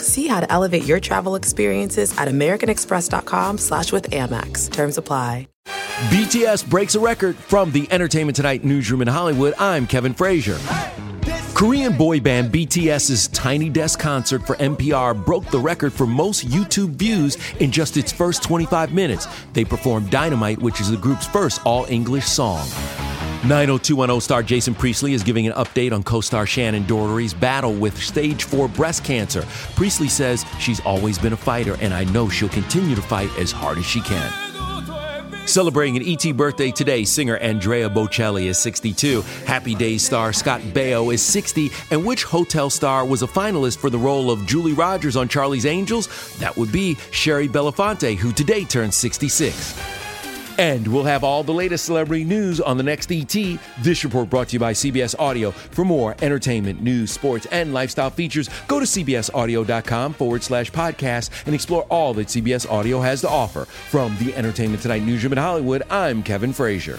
See how to elevate your travel experiences at americanexpress.com slash with Amex. Terms apply. BTS breaks a record from the Entertainment Tonight newsroom in Hollywood. I'm Kevin Frazier. Korean boy band BTS's Tiny Desk concert for NPR broke the record for most YouTube views in just its first 25 minutes. They performed Dynamite, which is the group's first all English song. 90210 star Jason Priestley is giving an update on co star Shannen Doherty's battle with stage 4 breast cancer. Priestley says she's always been a fighter, and I know she'll continue to fight as hard as she can. Celebrating an ET birthday today, singer Andrea Bocelli is 62. Happy Days star Scott Baio is 60. And which hotel star was a finalist for the role of Julie Rogers on Charlie's Angels? That would be Shari Belafonte, who today turns 66. And we'll have all the latest celebrity news on the next ET. This report brought to you by CBS Audio. For more entertainment, news, sports, and lifestyle features, go to cbsaudio.com forward slash podcast and explore all that CBS Audio has to offer. From the Entertainment Tonight newsroom in Hollywood, I'm Kevin Frazier.